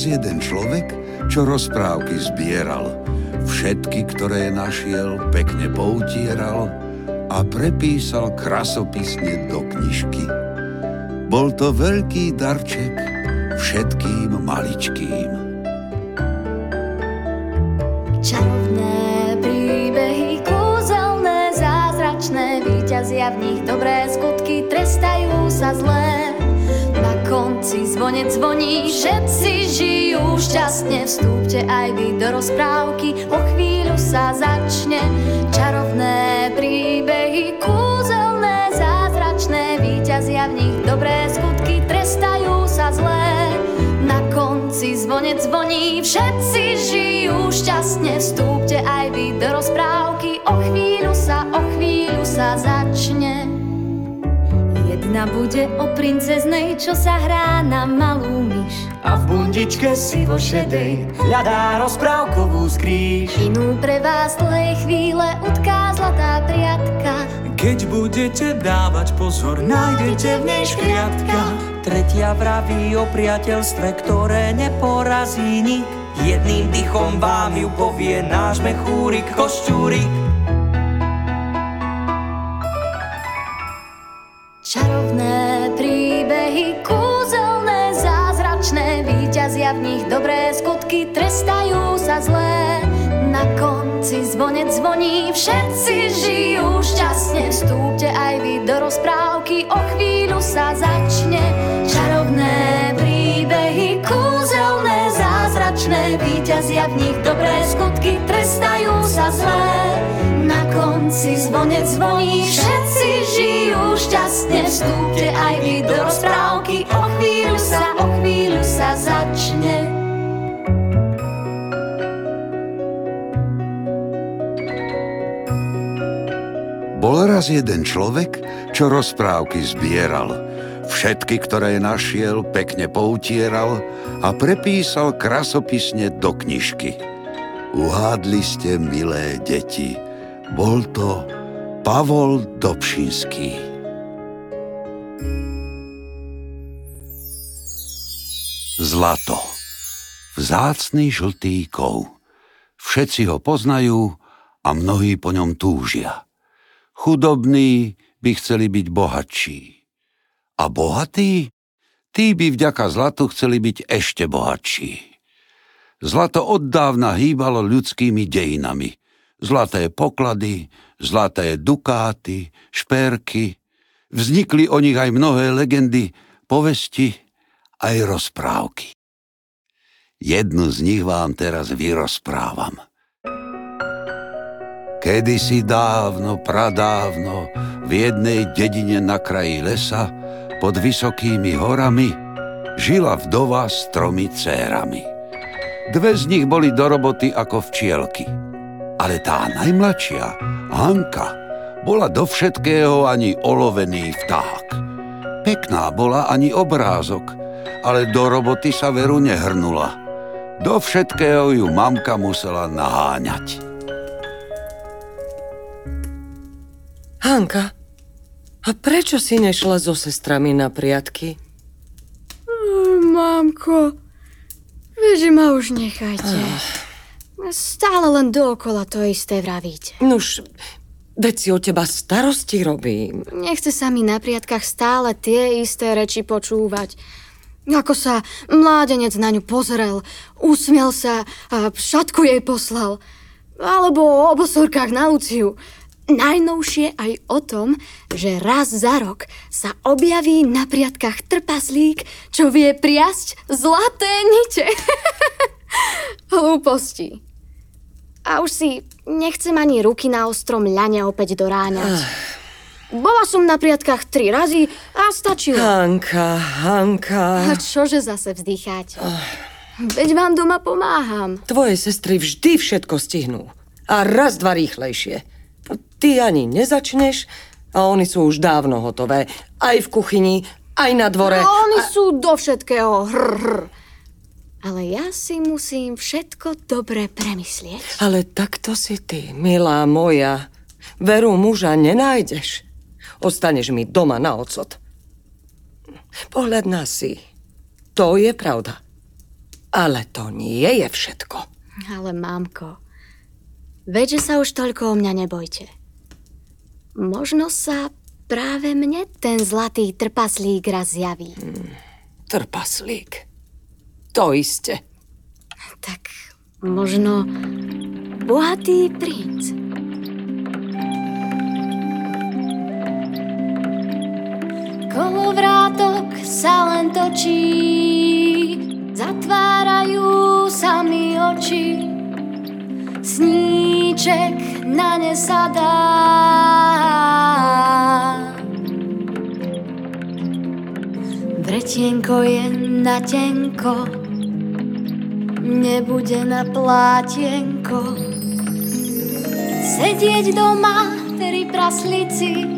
Raz jeden človek, čo rozprávky zbieral. Všetky, ktoré našiel, pekne poutieral a prepísal krasopisne do knižky. Bol to veľký darček všetkým maličkým. Čarovné príbehy, kúzelné, zázračné, víťazia v nich dobré skutky, trestajú sa zlé. Zvonec zvoní, všetci žijú šťastne, vstúpte aj vy do rozprávky, o chvíľu sa začne. Čarovné príbehy, kúzelné, zázračné, víťazia v nich dobré skutky, trestajú sa zlé. Na konci zvonec zvoní, všetci žijú šťastne, vstúpte aj vy do rozprávky, o chvíľu sa, o chvíľu sa začne. Jedna bude o princeznej, čo sa hrá na malú myš. A v bundičke si vo šedej hľadá rozprávkovú skrýš. Inú pre vás dlhej chvíle utká zlatá priatka. Keď budete dávať pozor, nájdete v nej škriatka. Tretia vraví o priateľstve, ktoré neporazí nik. Jedným dychom vám ju povie náš mechúrik košťúrik. Skutky, trestajú sa zlé. Na konci zvonec zvoní, všetci žijú šťastne, vstúpte aj vy do rozprávky, o chvíľu sa začne. Čarovné príbehy, kúzelné, zázračné, víťazia v nich dobré skutky, trestajú sa zlé. Na konci zvonec zvoní, všetci žijú šťastne, vstúpte aj vy do rozprávky, o chvíľu sa, o chvíľu sa začne. Bol raz jeden človek, čo rozprávky zbieral. Všetky, ktoré našiel, pekne poutieral a prepísal krasopisne do knižky. Uhádli ste, milé deti, bol to Pavol Dobšinský. Zlato. Vzácný žltý kov. Všetci ho poznajú a mnohí po ňom túžia. Chudobní by chceli byť bohatší. A bohatí? Tí by vďaka zlatu chceli byť ešte bohatší. Zlato oddávna hýbalo ľudskými dejinami. Zlaté poklady, zlaté dukáty, šperky. Vznikli o nich aj mnohé legendy, povesti, aj rozprávky. Jednu z nich vám teraz vyrozprávam. Kedysi dávno, pradávno, v jednej dedine na kraji lesa, pod vysokými horami, žila vdova s tromi cérami. Dve z nich boli do roboty ako včielky. Ale tá najmladšia, Hanka, bola do všetkého ani olovený vták. Pekná bola ani obrázok, ale do roboty sa veru nehrnula. Do všetkého ju mamka musela naháňať. Hanka, a prečo si nešla so sestrami na priatky? Mamko, veď ma už nechajte. Stále len dookola to isté vravíte. Nuž, veď si o teba starosti robím. Nechce sa mi na priatkách stále tie isté reči počúvať. Ako sa mládenec na ňu pozrel, usmiel sa a šatku jej poslal. Alebo o obosorkách na Luciu. Najnovšie aj o tom, že raz za rok sa objaví na priatkách trpaslík, čo vie priasť zlaté nite. Hlúposti. A už si nechcem ani ruky na ostrom ľane opäť doráňať. Bola som na priatkách tri razy a stačilo. Hanka, Hanka. A čože zase vzdycháte? Veď vám doma pomáham. Tvoje sestry vždy všetko stihnú. A raz, dva rýchlejšie. Ty ani nezačneš a oni sú už dávno hotové. Aj v kuchyni, aj na dvore. No, oni sú do všetkého hr, hr. Ale ja si musím všetko dobre premyslieť. Ale takto si ty, milá moja. Veru muža nenájdeš. Ostaneš mi doma na ocot. Pohľad na si. To je pravda. Ale to nie je všetko. Ale mámko, veď, že sa už toľko o mňa nebojte. Možno sa práve mne ten zlatý trpaslík raz zjaví. Trpaslík. To iste. Tak možno bohatý princ. Kolovrátok sa len točí, zatvárajú sa mi oči. Sníček na ne sadá. Vretienko je na tenko, nebude na plátienko. Sedieť doma pri praslici,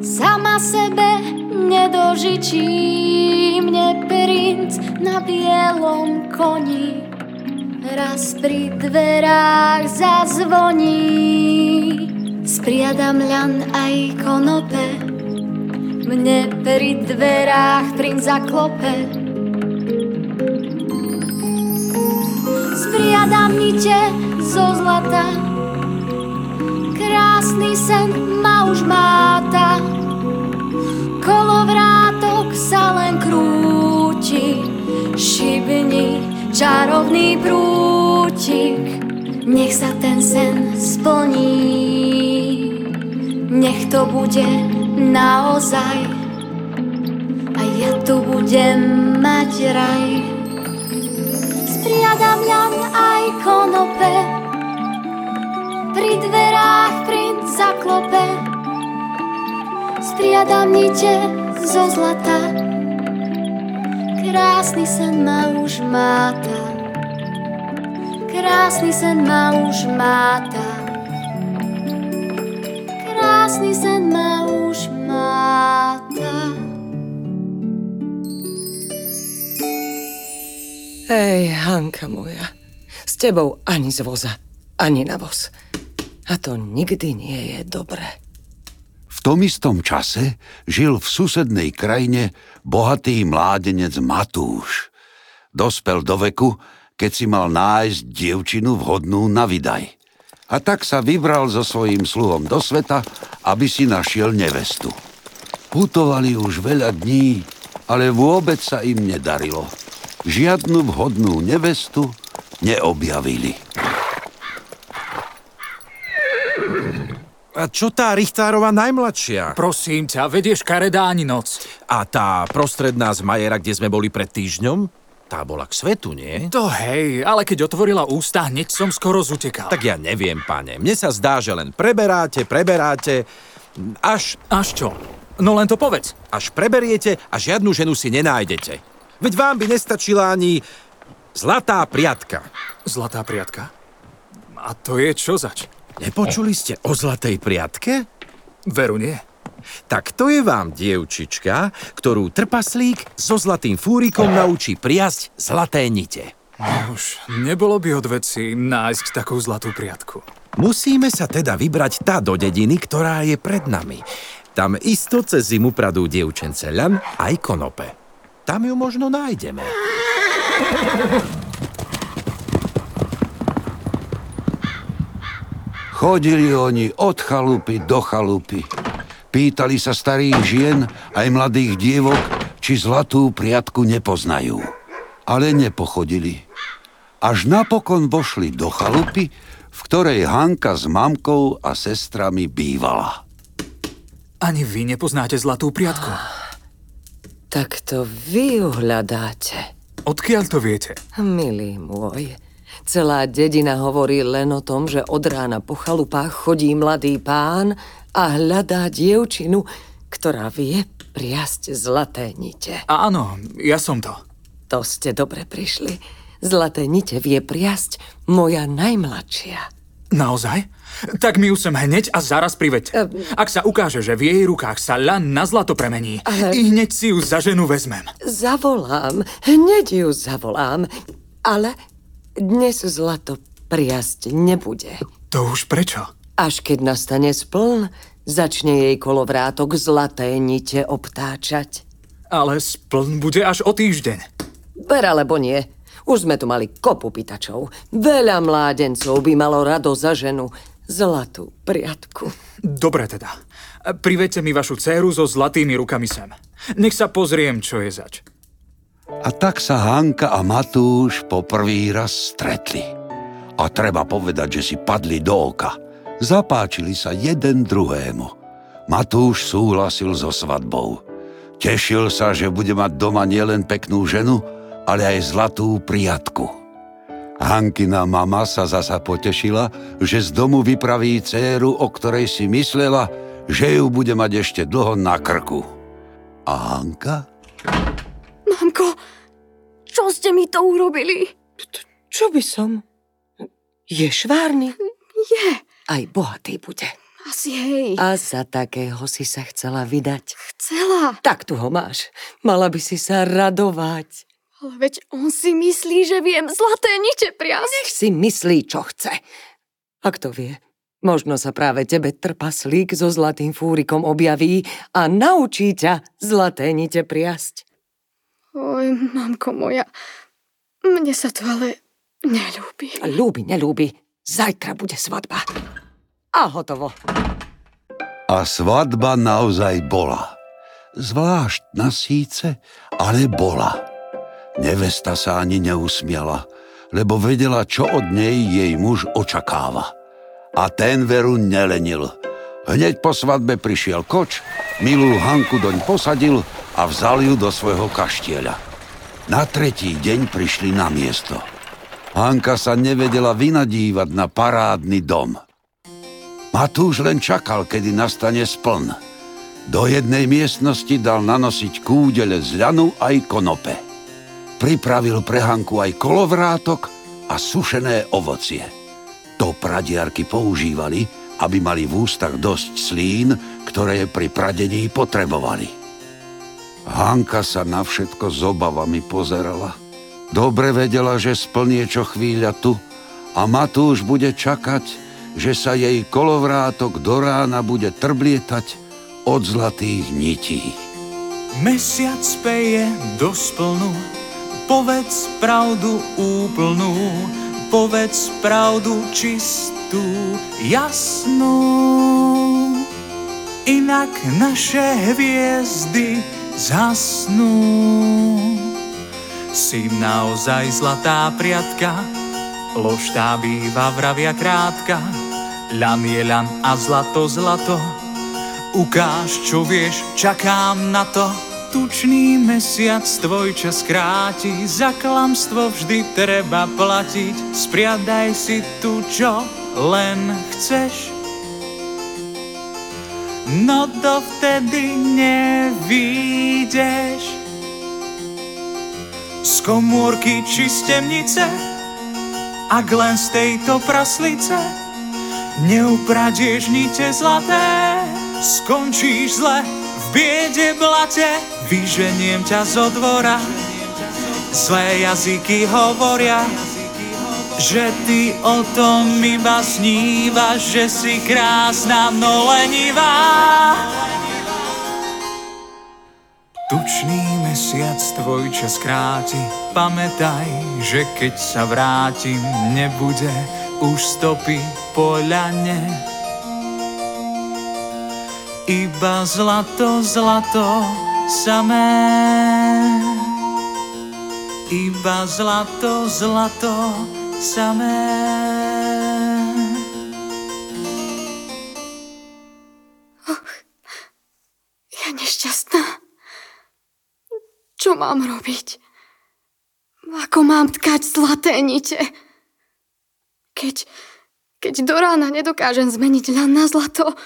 sama sebe nedožičí mne princ na bielom koni. Raz pri dverách zazvoní, spriadam ľan aj konope. Mne pri dverách princ zaklope. Spriadam nite zo zlata, krásny sen ma už máta. Čarovný prútik. Nech sa ten sen splní, nech to bude naozaj. A ja tu budem mať raj. Spriadam ľan aj konope, pri dverách princ zaklope. Spriadam nite zo zlata, krásny sen ma už máta. Krásny sen ma už máta. Krásny sen ma už máta. Hej, Hanka moja, s tebou ani z voza, ani na voz. A to nikdy nie je dobré. Tom istom čase žil v susednej krajine bohatý mládenec Matúš. Dospel do veku, keď si mal nájsť dievčinu vhodnú na vydaj. A tak sa vybral so svojím sluhom do sveta, aby si našiel nevestu. Putovali už veľa dní, ale vôbec sa im nedarilo. Žiadnu vhodnú nevestu neobjavili. A čo tá Richtárova najmladšia? Prosím ťa, vedieš karedá ani noc. A tá prostredná z Majera, kde sme boli pred týždňom? Tá bola k svetu, nie? To hej, ale keď otvorila ústa, hneď som skoro zutekal. Tak ja neviem, pane. Mne sa zdá, že len preberáte, preberáte, až, Až čo? No len to povedz. až preberiete a žiadnu ženu si nenájdete. Veď vám by nestačila ani zlatá priatka. Zlatá priatka? A to je čo zač? Nepočuli ste o zlatej priatke? Veru nie. Tak to je vám dievčička, ktorú trpaslík so zlatým fúrikom naučí priasť zlaté nite. Už nebolo by od veci nájsť takú zlatú priatku. Musíme sa teda vybrať tá do dediny, ktorá je pred nami. Tam isto cez zimu pradú dievčence ľan aj konope. Tam ju možno nájdeme. Chodili oni od chalupy do chalupy. Pýtali sa starých žien aj mladých dievok, či zlatú priatku nepoznajú. Ale nepochodili. Až napokon vošli do chalupy, v ktorej Hanka s mamkou a sestrami bývala. Ani vy nepoznáte zlatú priatku. Tak to vy ju hľadáte. Odkiaľ to viete? Milý môj, celá dedina hovorí len o tom, že od rána po chalupách chodí mladý pán a hľadá dievčinu, ktorá vie priasť zlaté nite. Áno, ja som to. To ste dobre prišli. Zlaté nite vie priasť moja najmladšia. Naozaj? Tak mi ju sem hneď a zaraz priveď. Ak sa ukáže, že v jej rukách sa ľan na zlato premení, Ale- i hneď si ju za ženu vezmem. Zavolám, hneď ju zavolám, ale dnes zlato priasť nebude. To už prečo? Až keď nastane spln, začne jej kolovrátok zlaté nite obtáčať. Ale spln bude až o týždeň. Ber alebo nie, Už sme tu mali kopu pýtačov. Veľa mládencov by malo rado za ženu. Zlatú priatku. Dobre teda. Privedte mi vašu dceru so zlatými rukami sem. Nech sa pozriem, čo je zač. A tak sa Hanka a Matúš po prvý raz stretli. A treba povedať, že si padli do oka. Zapáčili sa jeden druhému. Matúš súhlasil so svadbou. Tešil sa, že bude mať doma nielen peknú ženu, ale aj zlatú priatku. Hankina mama sa zasa potešila, že z domu vypraví dceru, o ktorej si myslela, že ju bude mať ešte dlho na krku. A Hanka? Mamko, čo ste mi to urobili? Čo by som? Je švárny? Je, Aj bohatý bude. asi hej. A za takého si sa chcela vydať. Chcela, Tak tu ho máš. Mala by si sa radovať. ale veď on si myslí, že viem zlaté nite priasť. Nech si myslí, čo chce. A kto vie, možno sa práve tebe trpaslík so zlatým fúrikom objaví a naučí ťa zlaté nite priasť. Oj, mamko moja, mne sa to ale neľúbi. Ľúbi, nelúbi, zajtra bude svadba. A hotovo. A svadba naozaj bola. Zvláštna síce, ale bola. Nevesta sa ani neusmiala, lebo vedela, čo od nej jej muž očakáva. A ten veru nelenil. Hneď po svadbe prišiel koč, milú Hanku doň posadil a vzal ju do svojho kaštieľa. Na tretí deň prišli na miesto. Hanka sa nevedela vynadívať na parádny dom. Matúš len čakal, kedy nastane spln. Do jednej miestnosti dal nanosiť kúdele z ľanu aj konope. Pripravil pre Hanku aj kolovrátok a sušené ovocie. To pradiarky používali, aby mali v ústach dosť slín, ktoré pri pradení potrebovali. Hanka sa na všetko s obavami pozerala. Dobre vedela, že splnie čo chvíľa tu a Matúš bude čakať, že sa jej kolovrátok do rána bude trblietať od zlatých nití. Mesiac speje do splnu, povedz pravdu úplnú, povedz pravdu čistú, jasnú. Inak naše hviezdy zasnú. Si naozaj zlatá priatka, lož tá býva vravia krátka, ľan je ľan a zlato zlato. Ukáž, čo vieš, čakám na to. Tučný mesiac tvoj čas kráti, za klamstvo vždy treba platiť. Spriadaj si tu, čo len chceš. No dovtedy nevídeš z komórky či z temnice, ak len z tejto praslice neupradieš nite zlaté, skončíš zle v biede blate, vyženiem ťa zo dvora. Zlé jazyky hovoria, že ty o tom iba snívaš, že si krásna, no lenivá. Tučný mesiac tvoj čas kráti, pamätaj, že keď sa vrátim, nebude už stopy po ľane. Iba zlato, zlato, samé. Iba zlato, zlato, samé. Ja nešťastná. Čo mám robiť? Ako mám tkať zlaté nite? Keď, keď do rána nedokážem zmeniť ľan na zlato,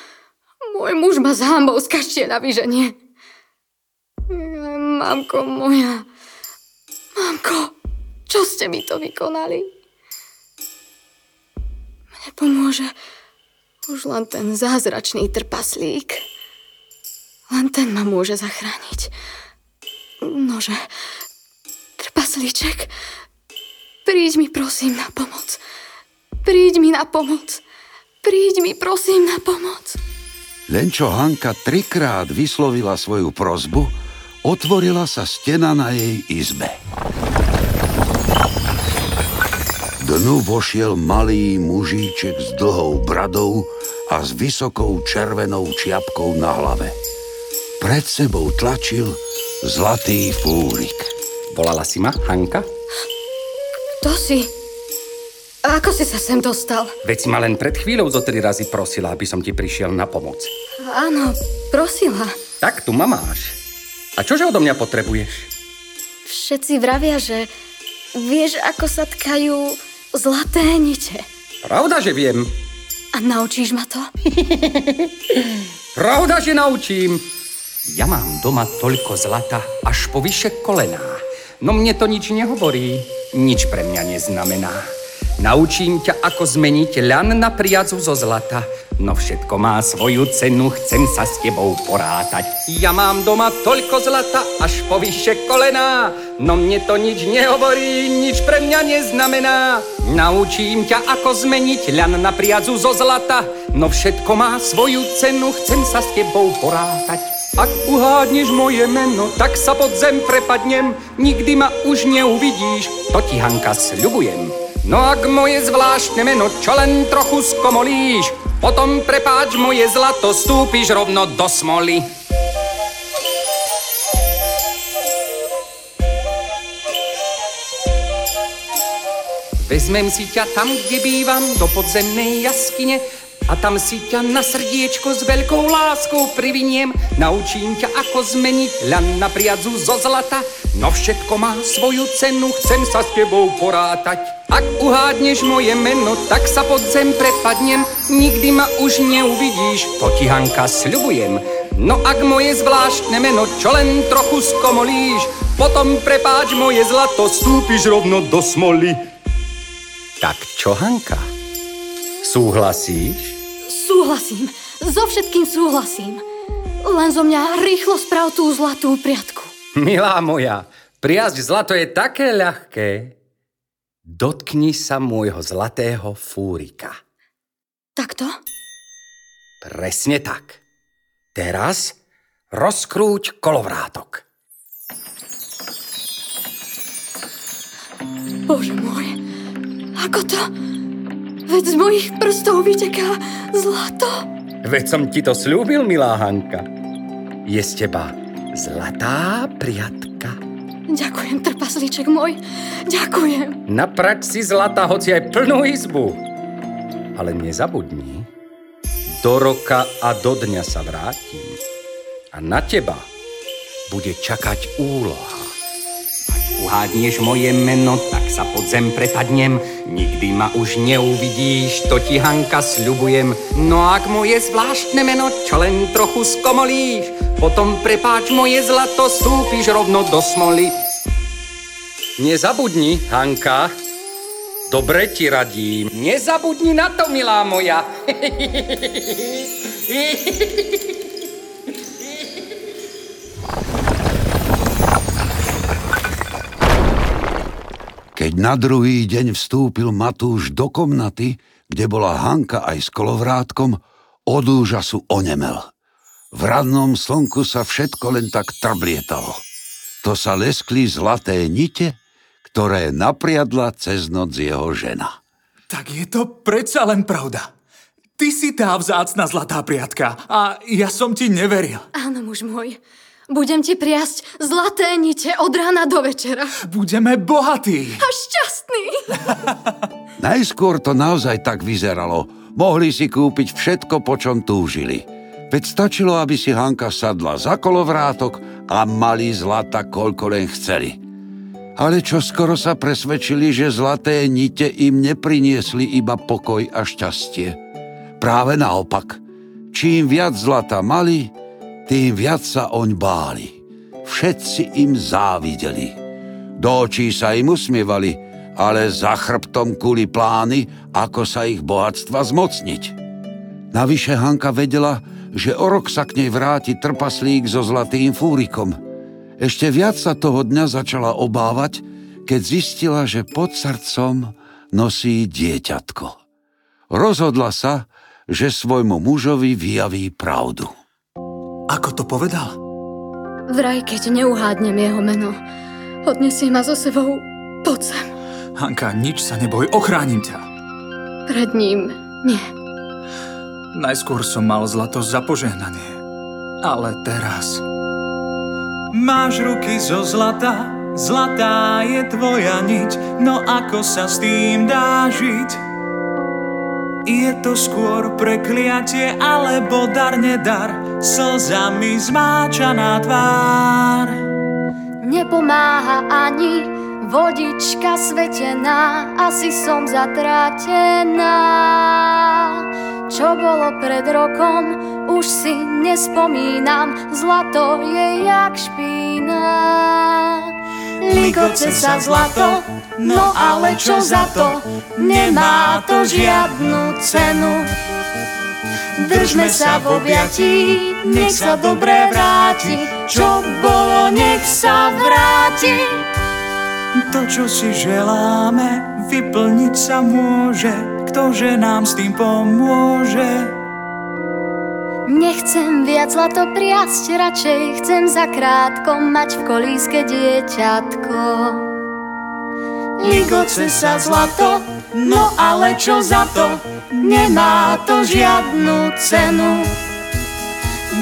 môj muž ma z hambou z kaštieľa vyženie. Mamko moja, mamko, čo ste mi to vykonali? Mne pomôže už len ten zázračný trpaslík. Len ten ma môže zachrániť. Nože, trpaslíček, príď mi prosím na pomoc. Príď mi na pomoc. Príď mi prosím na pomoc. Len čo Hanka trikrát vyslovila svoju prozbu, otvorila sa stena na jej izbe. Dnu vošiel malý mužíček s dlhou bradou a s vysokou červenou čiapkou na hlave. Pred sebou tlačil zlatý fúrik. Volala si ma, Hanka? Kto si? A ako si sa sem dostal? Veď si ma len pred chvíľou zo tri razy prosila, aby som ti prišiel na pomoc. Áno, prosila. Tak tu ma máš. A čože odo mňa potrebuješ? Všetci vravia, že vieš, ako sa tkajú zlaté nite. Pravda, že viem. A naučíš ma to? Pravda, že naučím. Ja mám doma toľko zlata, až po vyše kolená. No mne to nič nehovorí, nič pre mňa neznamená. Naučím ťa, ako zmeniť ľan na priazu zo zlata. No všetko má svoju cenu, chcem sa s tebou porátať. Ja mám doma toľko zlata, až po vyše kolená. No mne to nič nehovorí, nič pre mňa neznamená. Naučím ťa, ako zmeniť ľan na priazu zo zlata. No všetko má svoju cenu, chcem sa s tebou porátať. Ak uhádneš moje meno, tak sa pod zem prepadnem, nikdy ma už neuvidíš, to ti Hanka sľubujem. No ak moje zvláštne meno, čo len trochu skomolíš, potom prepáč moje zlato, stúpiš rovno do smoly. Vezmem si ťa tam, kde bývam, do podzemnej jaskyne a tam si ťa na srdiečko s veľkou láskou priviniem. Naučím ťa, ako zmeniť ľan na priadzu zo zlata. No všetko má svoju cenu, chcem sa s tebou porátať. Ak uhádneš moje meno, tak sa pod zem prepadnem. Nikdy ma už neuvidíš, to ti Hanka sľubujem. No ak moje zvláštne meno, čo len trochu skomolíš, potom prepáč moje zlato, stúpiš rovno do smoly. Tak čo, Hanka? Súhlasíš? Súhlasím, so všetkým súhlasím. Len zo mňa rýchlo sprav tú zlatú priatku. Milá moja, priazť zlato je také ľahké. Dotkni sa môjho zlatého fúrika. Takto? Presne tak. Teraz rozkrúť kolovrátok. Bože môj, ako to? Veď z mojich prstov vyteká zlato. Veď som ti to slúbil, milá Hanka. Je z teba zlatá priatka. Ďakujem, trpaslíček môj. Ďakujem. Naprač si zlata, hoci aj plnú izbu. Ale nezabudni, do roka a do dňa sa vrátim. A na teba bude čakať úloha. Ak uhádneš moje meno, tak sa pod zem prepadnem. Nikdy ma už neuvidíš, to ti Hanka sľubujem. No ak moje zvláštne meno, čo len trochu skomolíš, potom prepáč moje zlato, stúpiš rovno do smoly. Nezabudni, Hanka. Dobre ti radím. Nezabudni na to, milá moja. Keď na druhý deň vstúpil Matúš do komnaty, kde bola Hanka aj s kolovrátkom, od úžasu onemel. V rannom slnku sa všetko len tak trblietalo. To sa leskli zlaté nite, ktoré napriadla cez noc jeho žena. Tak je to predsa len pravda. Ty si tá vzácna zlatá priatka a ja som ti neveril. Áno, muž môj. Budem ti priasť zlaté nite od rána do večera. Budeme bohatí. A šťastný. Najskôr to naozaj tak vyzeralo. Mohli si kúpiť všetko, po čom túžili. Veď stačilo, aby si Hanka sadla za kolovrátok a mali zlata, koľko len chceli. Ale čo skoro sa presvedčili, že zlaté nite im nepriniesli iba pokoj a šťastie. Práve naopak. Čím viac zlata mali, tým viac sa oň báli. Všetci im závideli. Do očí sa im usmievali, ale za chrbtom kuli plány, ako sa ich bohatstva zmocniť. Navyše Hanka vedela, že o rok sa k nej vráti trpaslík so zlatým fúrikom. Ešte viac sa toho dňa začala obávať, keď zistila, že pod srdcom nosí dieťatko. Rozhodla sa, že svojmu mužovi vyjaví pravdu. Ako to povedal? Vraj, keď neuhádnem jeho meno, odnesie ma so sebou pod zem. Hanka, nič sa neboj, ochránim ťa. Pred ním nie. Najskôr som mal zlato za požehnanie. Ale teraz... Máš ruky zo zlata, zlatá je tvoja niť, no ako sa s tým dá žiť? Je to skôr prekliatie alebo dar nedar, slzami zmáčaná tvár. Nepomáha ani vodička svetená, asi som zatratená. Čo bolo pred rokom, už si nespomínam, zlato je jak špína. Ligoce sa zlato, no ale čo za to, nemá to žiadnu cenu. Držme sa v objatí, nech sa dobre vráti, čo bolo, nech sa vráti. To, čo si želáme, vyplniť sa môže, ktože nám s tým pomôže. Nechcem viac zlato priasť, radšej chcem zakrátko mať v kolíske dieťatko. Ligoce sa zlato, no ale čo za to, nemá to žiadnu cenu.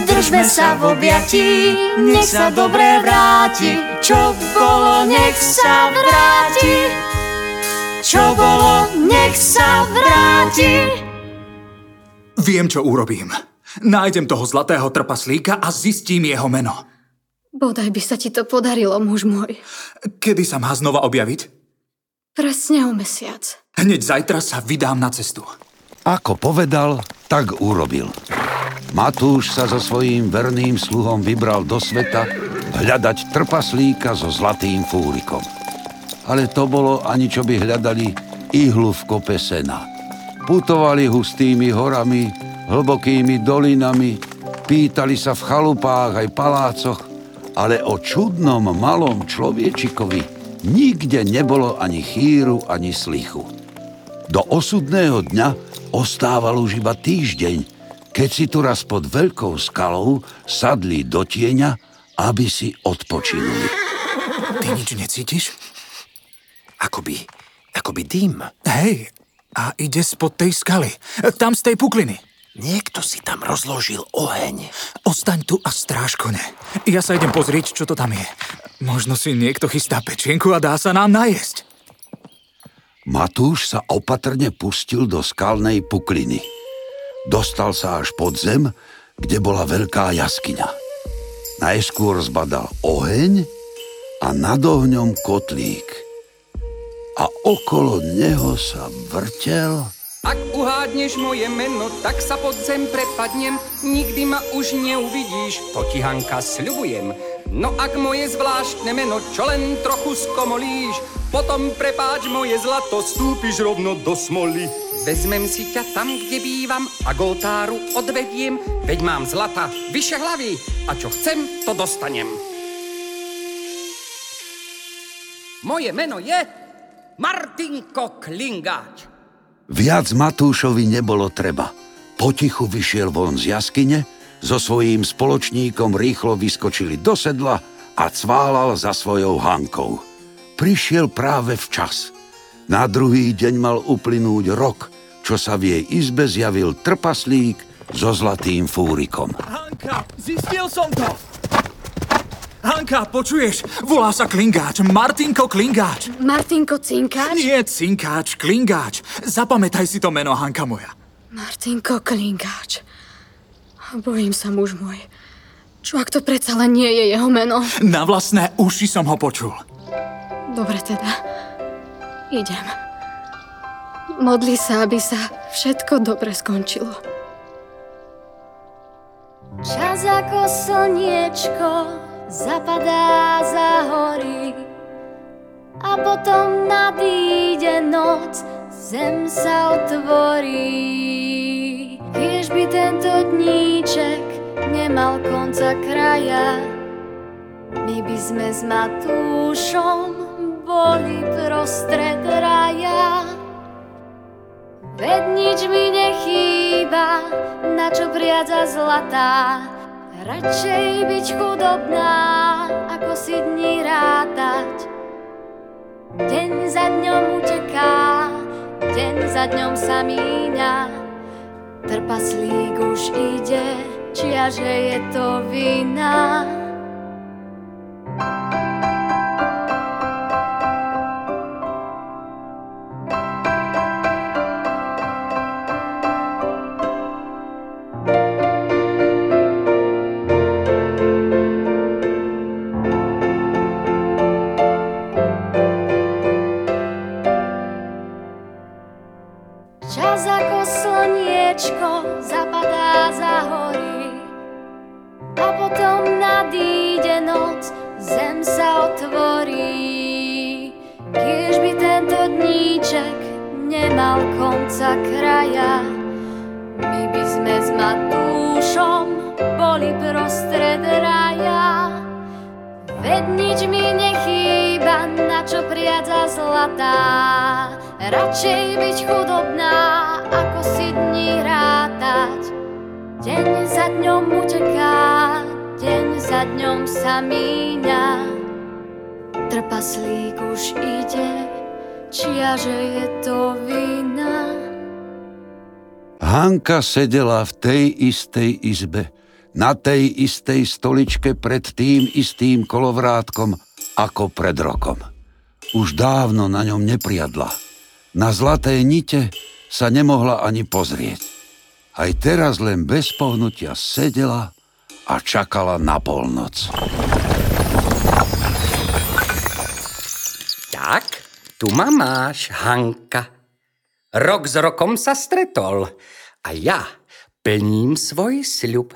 Držme sa v objatí, nech sa dobre vráti, čo bolo, nech sa vráti. Čo bolo, nech sa vráti. Viem, čo urobím. Nájdem toho zlatého trpaslíka a zistím jeho meno. Bodaj by sa ti to podarilo, muž môj. Kedy sa má znova objaviť? Presne o mesiac. Hneď zajtra sa vydám na cestu. Ako povedal, tak urobil. Matúš sa so svojím verným sluhom vybral do sveta hľadať trpaslíka so zlatým fúrikom. Ale to bolo ani čo by hľadali ihlu v kope sena. Putovali hustými horami, hlbokými dolinami, pýtali sa v chalupách aj palácoch, ale o čudnom malom človečikovi nikde nebolo ani chýru, ani slichu. Do osudného dňa ostával už iba týždeň, keď si tu raz pod veľkou skalou sadli do tieňa, aby si odpočinuli. Ty nič necítiš? Akoby, akoby dym. Hej, a ide spod tej skaly. Tam z tej pukliny. Niekto si tam rozložil oheň. Ostaň tu a stráž kone. Ja sa idem pozrieť, čo to tam je. Možno si niekto chystá pečienku a dá sa nám najesť. Matúš sa opatrne pustil do skalnej pukliny. Dostal sa až pod zem, kde bola veľká jaskyňa. Najskôr zbadal oheň a nad ohňom kotlík. A okolo neho sa vrtel... Ak uhádneš moje meno, tak sa pod zem prepadnem, nikdy ma už neuvidíš, to ti Hanka sľubujem. No ak moje zvláštne meno, čo len trochu skomolíš, potom prepáč moje zlato, stúpiš rovno do smoly. Vezmem si ťa tam, kde bývam a k oltáru odvediem, veď mám zlata vyše hlavy a čo chcem, to dostanem. Moje meno je Martinko Klingáč. Viac Matúšovi nebolo treba. Potichu vyšiel von z jaskyne, so svojím spoločníkom rýchlo vyskočili do sedla a cválal za svojou Hankou. Prišiel práve včas. Na druhý deň mal uplynúť rok, čo sa v jej izbe zjavil trpaslík so zlatým fúrikom. Hanka, zistil som to! Hanka, počuješ? Volá sa Klingáč, Martinko Klingáč. Martinko Cinkáč? Nie Cinkáč, Klingáč. Zapamätaj si to meno, Hanka moja. Martinko Klingáč. Bojím sa, muž môj. Čo ak to predsa len nie je jeho meno? Na vlastné uši som ho počul. Dobre teda. Idem. Modli sa, aby sa všetko dobre skončilo. Čas ako slniečko zapadá za hory a potom nadíde noc, zem sa otvorí. Kiež by tento dníček nemal konca kraja, my by sme s Matúšom boli prostred raja. Veď nič mi nechýba, na čo priadza zlatá. Radšej byť chudobná, ako si dní rátať. Deň za dňom uteká, deň za dňom sa míňa. Trpaslík už ide, čia že je to vina. A potom nadíde noc, zem sa otvorí. Kiež by tento dníček nemal konca kraja, my by sme s Matúšom boli prostred raja. Veď nič mi nechýba, na čo priadza zlatá. Radšej byť chudobná, ako si dní rátať. Deň za dňom uteká, deň za dňom sa míňa. Trpaslík už ide, čia že je to vina. Hanka sedela v tej istej izbe, na tej istej stoličke pred tým istým kolovrátkom ako pred rokom. Už dávno na ňom nepriadla. Na zlaté nite sa nemohla ani pozrieť. Aj teraz len bez pohnutia sedela a čakala na polnoc. Tak, tu ma máš, Hanka. Rok s rokom sa stretol a ja plním svoj sľub.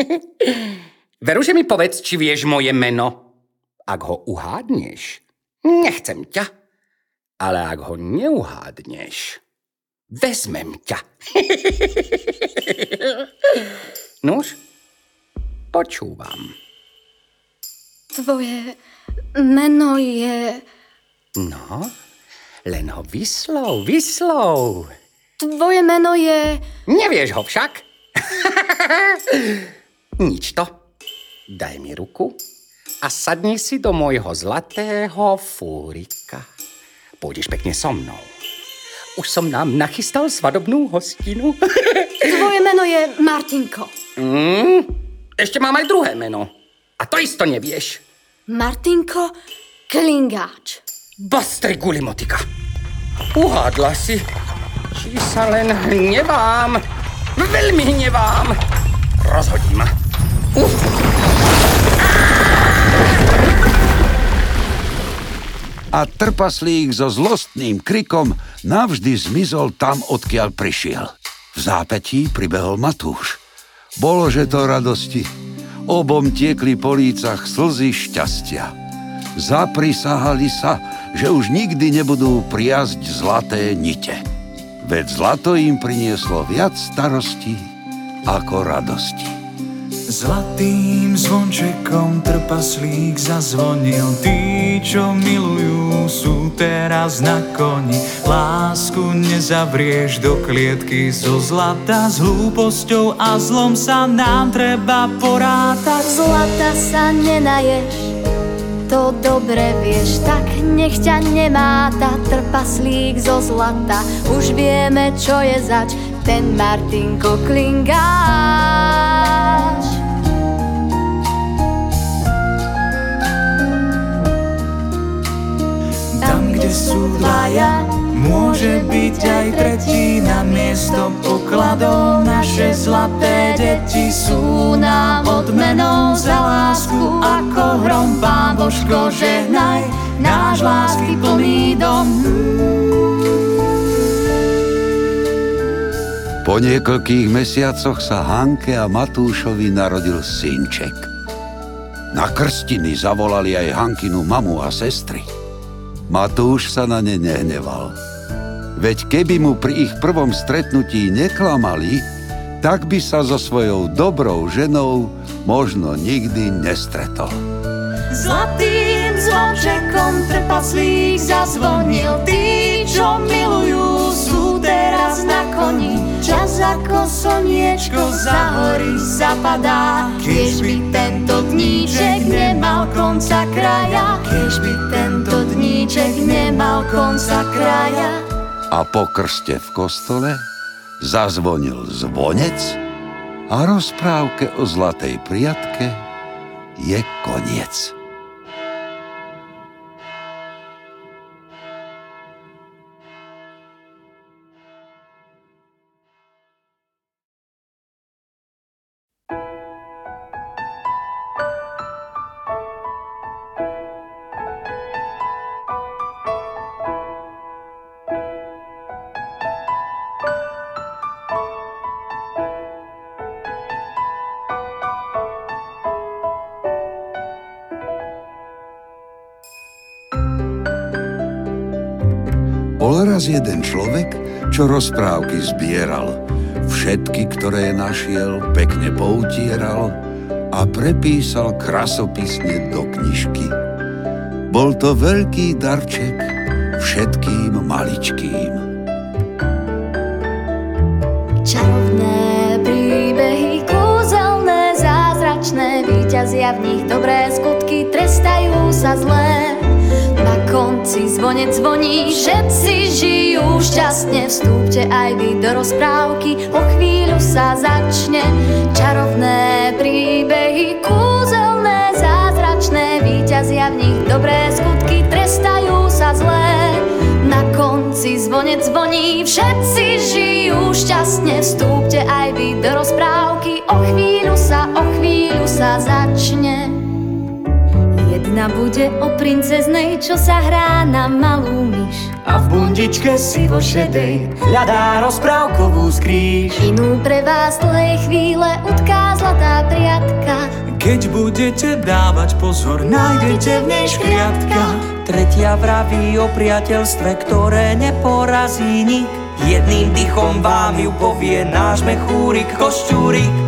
Veru, že mi povedz, či vieš moje meno. Ak ho uhádneš, nechcem ťa. Ale ak ho neuhádneš, vezmem ťa. Nuž, počúvam. Tvoje meno je... No, len ho vyslov, vyslov. Tvoje meno je... Nevieš ho však? Nič to. Daj mi ruku a sadni si do môjho zlatého fúrika. Pôjdeš pekne so mnou. Už som nám nachystal svadobnú hostinu. Tvoje meno je Martinko. Mm, ešte mám aj druhé meno. A to isto nevieš. Martinko Klingáč. Bastri Gulimotika. Uhádla si. Či sa len hnevám. Veľmi hnevám. Rozhodí ma. Uf. A trpaslík so zlostným krikom navždy zmizol tam, odkiaľ prišiel. V zápetí pribehol Matúš. Bolo, že to radosti. Obom tiekli po lícach slzy šťastia. Zaprisahali sa, že už nikdy nebudú priazť zlaté nite. Veď zlato im prinieslo viac starostí ako radosti. Zlatým zvončekom trpaslík zazvonil Tí, čo milujú, sú teraz na koni Lásku nezavrieš do klietky zo zlata S hlúposťou a zlom sa nám treba porátať Zlata sa nenaješ, to dobre vieš, tak nech ťa nemáta trpaslík zo zlata. Už vieme, čo je zač, ten Martinko Klingáč. Kde sú dvaja, môže byť aj tretí miesto pokladov. Naše zlaté deti sú nám odmenou za lásku ako hrom. Pán Božko, žehnaj náš lásky plný dom. Po niekoľkých mesiacoch sa Hanke a Matúšovi narodil synček. Na krstiny zavolali aj Hankinu mamu a sestry. Matúš sa na ne nehneval. Veď keby mu pri ich prvom stretnutí neklamali, tak by sa so svojou dobrou ženou možno nikdy nestretol. Zlatým zvončekom trpaslík zazvonil Tí, čo milujú, sú teraz na koni Čas ako slniečko za hory zapadá Kiež by tento dníček nemal konca kraja Kiež by tento dníček sníček nemal konca kraja. A po krste v kostole zazvonil zvonec a rozprávke o zlatej priatke je koniec. Jeden človek, čo rozprávky zbieral. Všetky, ktoré našiel, pekne poutieral a prepísal krasopisne do knižky. Bol to veľký darček všetkým maličkým. Čarovné príbehy, kúzelné, zázračné, víťazia v nich dobré skutky, trestajú sa zlé. Konci zvonec zvoní, všetci žijú šťastne, vstúpte aj vy do rozprávky, o chvíľu sa začne. Čarovné príbehy, kúzelné, zázračné, víťazia v nich dobré skutky, trestajú sa zlé. Na konci zvonec zvoní, všetci žijú šťastne, vstúpte aj vy do rozprávky, o chvíľu sa, o chvíľu sa začne. Jedna bude o princeznej, čo sa hrá na malú myš. A v bundičke si vo šedej hľadá rozprávkovú skrýž. Inú pre vás dlhej chvíle utká zlatá priatka. Keď budete dávať pozor, nájdete v nej škriatka. Tretia vraví o priateľstve, ktoré neporazí nik. Jedným dychom vám ju povie náš mechúrik košťúrik.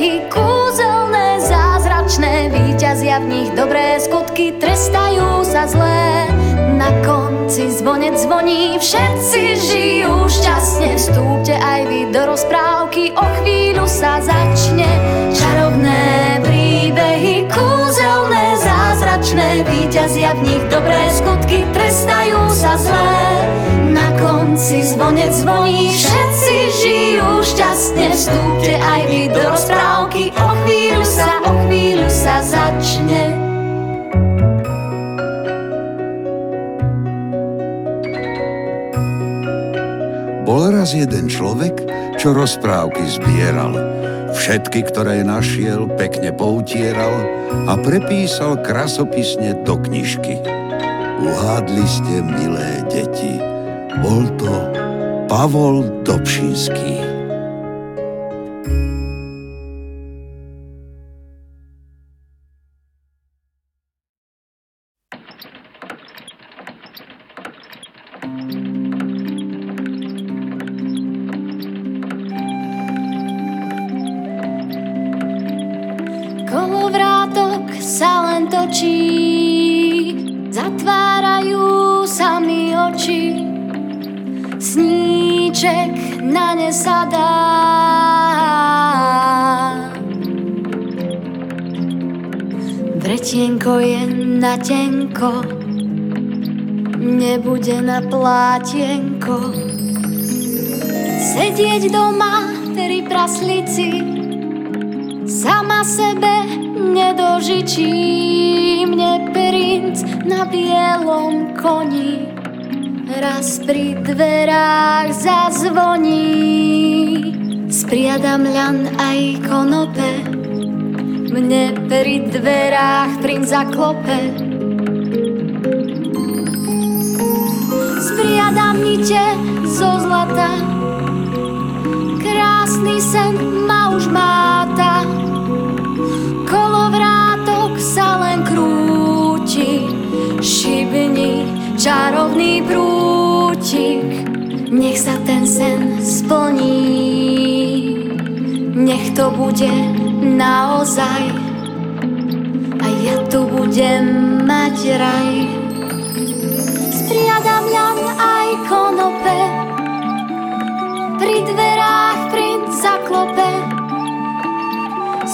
Príbehy, kúzelné, zázračné, víťazia v nich dobré skutky, trestajú sa zlé. Na konci zvonec zvoní, všetci žijú šťastne, vstúpte aj vy do rozprávky, o chvíľu sa začne. Čarovné príbehy, kúzelné, zázračné, víťazia v nich dobré skutky, trestajú sa zlé. Konci zvonec zvoní, všetci žijú šťastne, vstúpte aj vy do rozprávky, o chvíľu sa, o chvíľu sa začne. Bol raz jeden človek, čo rozprávky zbieral. Všetky, ktoré našiel, pekne poutieral a prepísal krasopisne do knižky. Uhádli ste, milé deti, bol to Pavol Dobšinský. Tenko, nebude na plátienko. Sedieť doma pri praslici, sama sebe nedožičí mne princ na bielom koni. Raz pri dverách zazvoní, spriadam ľan aj konope. Mne pri dverách princ zaklope. Nite zo zlata, krásny sen ma už máta. Kolovrátok sa len krúti, šibni čarovný prútik. Nech sa ten sen splní, nech to bude naozaj. A ja tu budem mať raj. Spriadam ľan aj konope, pri dverách princ zaklope.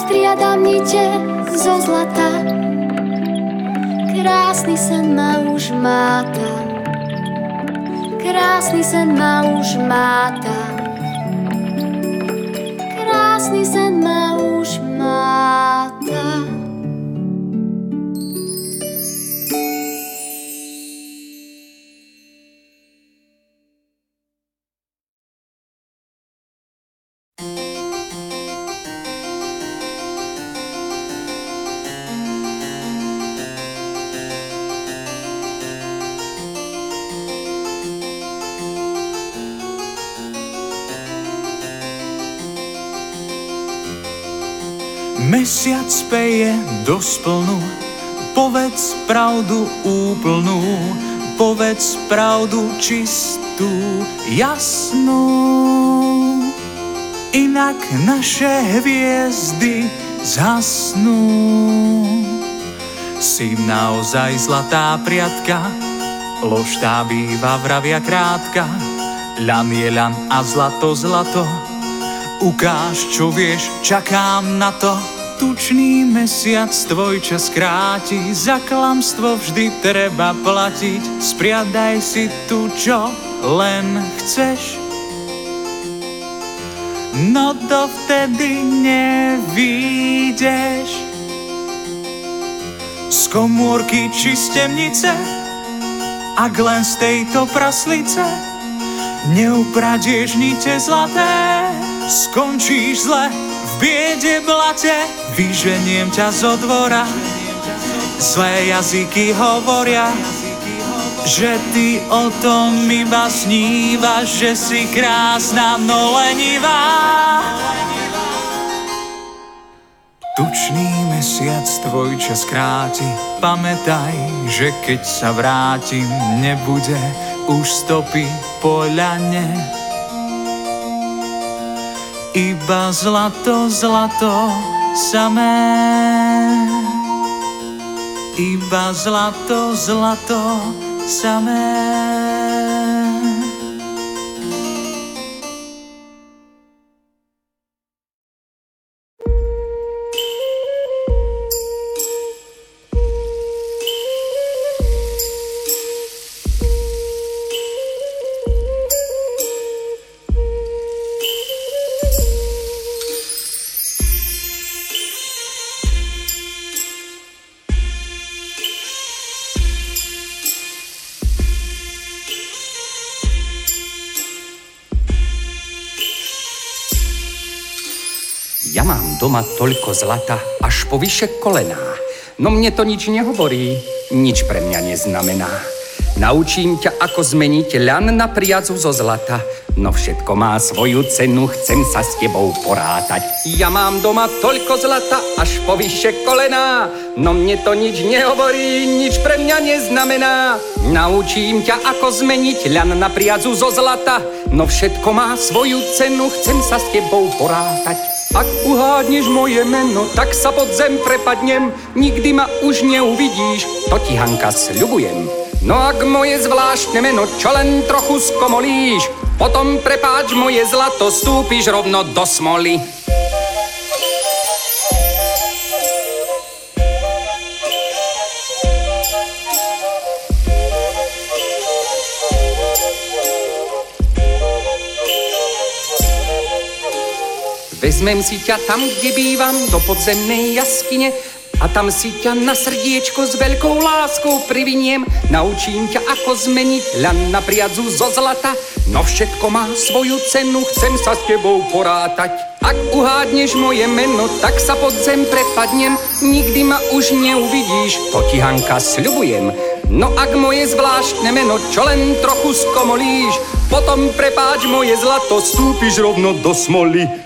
striadam nite zo zlata. Krásny sen ma už máta. Krásny sen ma už máta. Krásny sen ma Mesiac speje do splnu, povedz pravdu úplnú, povedz pravdu čistú, jasnú. Inak naše hviezdy zhasnú. Si naozaj zlatá priatka, lož tá býva vravia krátka, ľan je ľan a zlato zlato. Ukáž, čo vieš, čakám na to. Tučný mesiac tvoj čas kráti, za klamstvo vždy treba platiť. Spriadaj si tu, čo len chceš. No dovtedy nevídeš z komórky či z temnice, ak len z tejto praslice neupradieš nite zlaté, skončíš zle biede blate vyženiem ťa zo dvora. Zlé jazyky hovoria, že ty o tom iba snívaš, že si krásna, no lenivá. Tučný mesiac tvoj čas kráti, pamätaj, že keď sa vrátim, nebude už stopy po ľane. Iba zlato, zlato samé. Iba zlato, zlato samé. Doma toľko zlata až po vyše kolená. No mne to nič nehovorí, nič pre mňa neznamená. Naučím ťa, ako zmeniť ľan na priazu zo zlata. No všetko má svoju cenu, chcem sa s tebou porátať. Ja mám doma toľko zlata, až po vyše kolená. No mne to nič nehovorí, nič pre mňa neznamená. Naučím ťa, ako zmeniť ľan na priazu zo zlata. No všetko má svoju cenu, chcem sa s tebou porátať. Ak uhádneš moje meno, tak sa pod zem prepadnem, nikdy ma už neuvidíš, to ti Hanka sľubujem. No ak moje zvláštne meno, čo len trochu skomolíš, potom prepáč moje zlato, stúpiš rovno do smoly. Vezmem si ťa tam, kde bývam, do podzemnej jaskyne a tam si ťa na srdiečko s veľkou láskou priviniem. Naučím ťa, ako zmeniť ľan na priadzu zo zlata. No všetko má svoju cenu, chcem sa s tebou porátať. Ak uhádneš moje meno, tak sa pod zem prepadnem. Nikdy ma už neuvidíš, to ti Hanka sľubujem. No ak moje zvláštne meno, čo len trochu skomolíš, potom prepáč moje zlato, stúpiš rovno do smoly.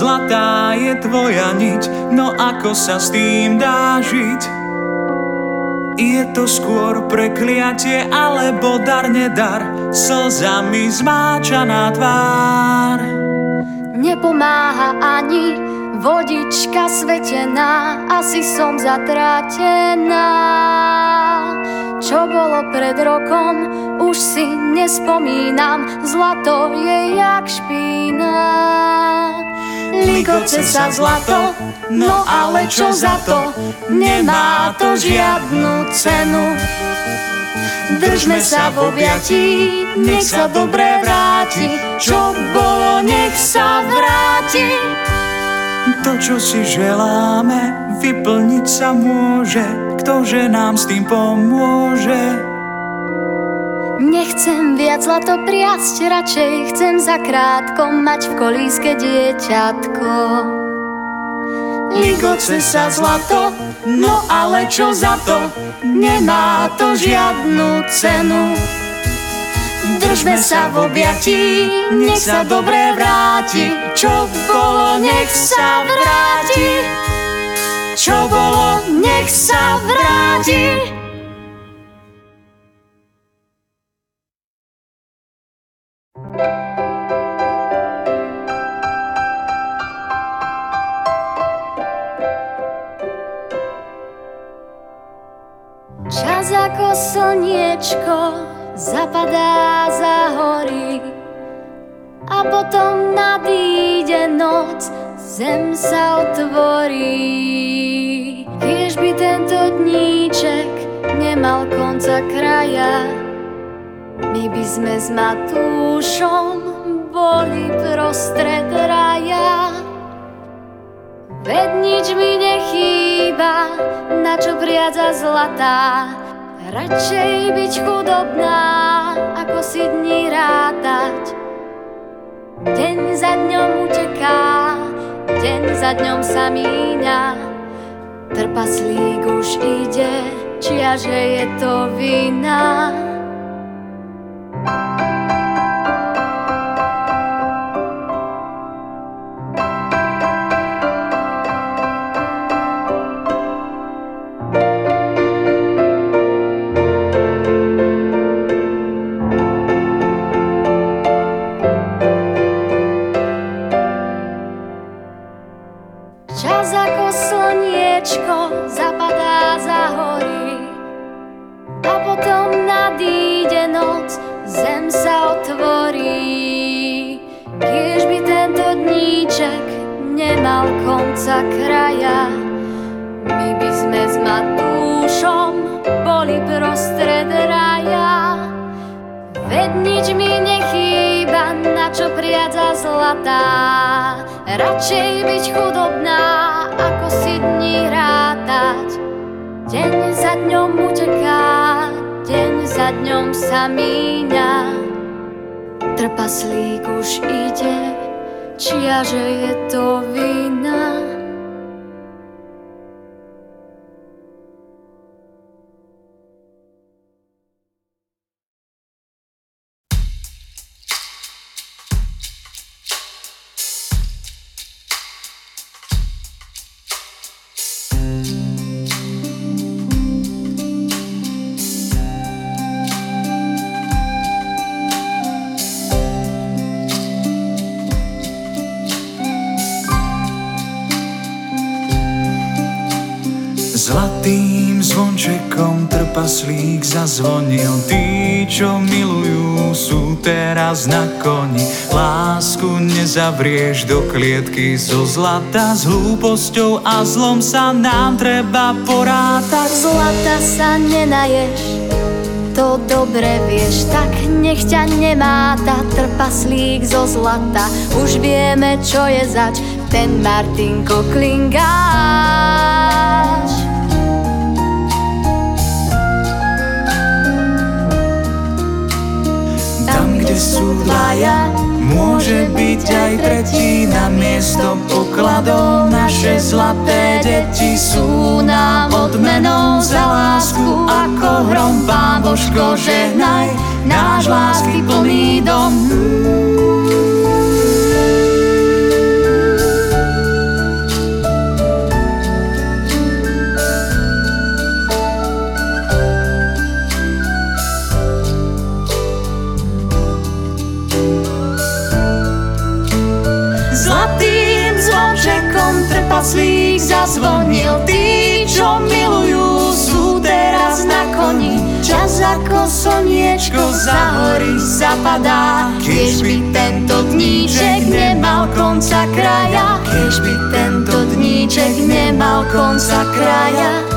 Zlatá je tvoja niť, no ako sa s tým dá žiť? Je to skôr prekliatie alebo dar nedar, slzami zmáčaná tvár. Nepomáha ani vodička svetená, asi som zatrátená. Čo bolo pred rokom, už si nespomínam, zlato je jak špína. Ligoce sa zlato, no ale čo za to, nemá to žiadnu cenu. Držme sa v objatí, nech sa dobre vráti, čo bolo, nech sa vráti. To, čo si želáme, vyplniť sa môže, ktože nám s tým pomôže. Nechcem viac zlato priasť, radšej chcem zakrátko mať v kolíske dieťatko. Ligoce sa zlato, no ale čo za to, nemá to žiadnu cenu. Držme sa v objatí, nech sa dobre vráti, čo bolo, nech sa vráti. Čo bolo, nech sa vráti. Zapadá za hory a potom nadíde noc, zem sa otvorí. Kiež by tento dníček nemal konca kraja, my by sme s Matúšom boli prostred raja. Veď nič mi nechýba, na čo priadza zlatá, Radšej byť chudobná, ako si dní rátať. Deň za dňom uteká, deň za dňom sa míňa. Trpaslík už ide, čiaže je to vina. Konca kraja, my by sme s Matúšom boli prostred raja. Veď nič mi nechýba, na čo priadza zlatá. Radšej byť chudobná, ako si dní rátať. Deň za dňom uteká, deň za dňom sa míňa. Trpaslík už ide, čiaže je to vina. Trpaslík zazvonil Tí, čo milujú, sú teraz na koni Lásku nezavrieš do klietky zo zlata S hlúposťou a zlom sa nám treba porátať Zlata sa nenaješ, to dobre vieš, tak nech ťa nemáta trpaslík zo zlata. Už vieme, čo je zač, ten Martinko Klingáč. Sú dvaja, môže byť aj tretí Na miesto pokladov. Naše zlaté deti sú nám odmenou za lásku Ako hrom Pán Božko žehnaj. Náš lásky plný dom zazvonil. Tí, čo milujú, sú teraz na koni. Čas ako slniečko za hory zapadá. Keď by tento dníček nemal konca kraja, keď by tento dníček nemal konca kraja.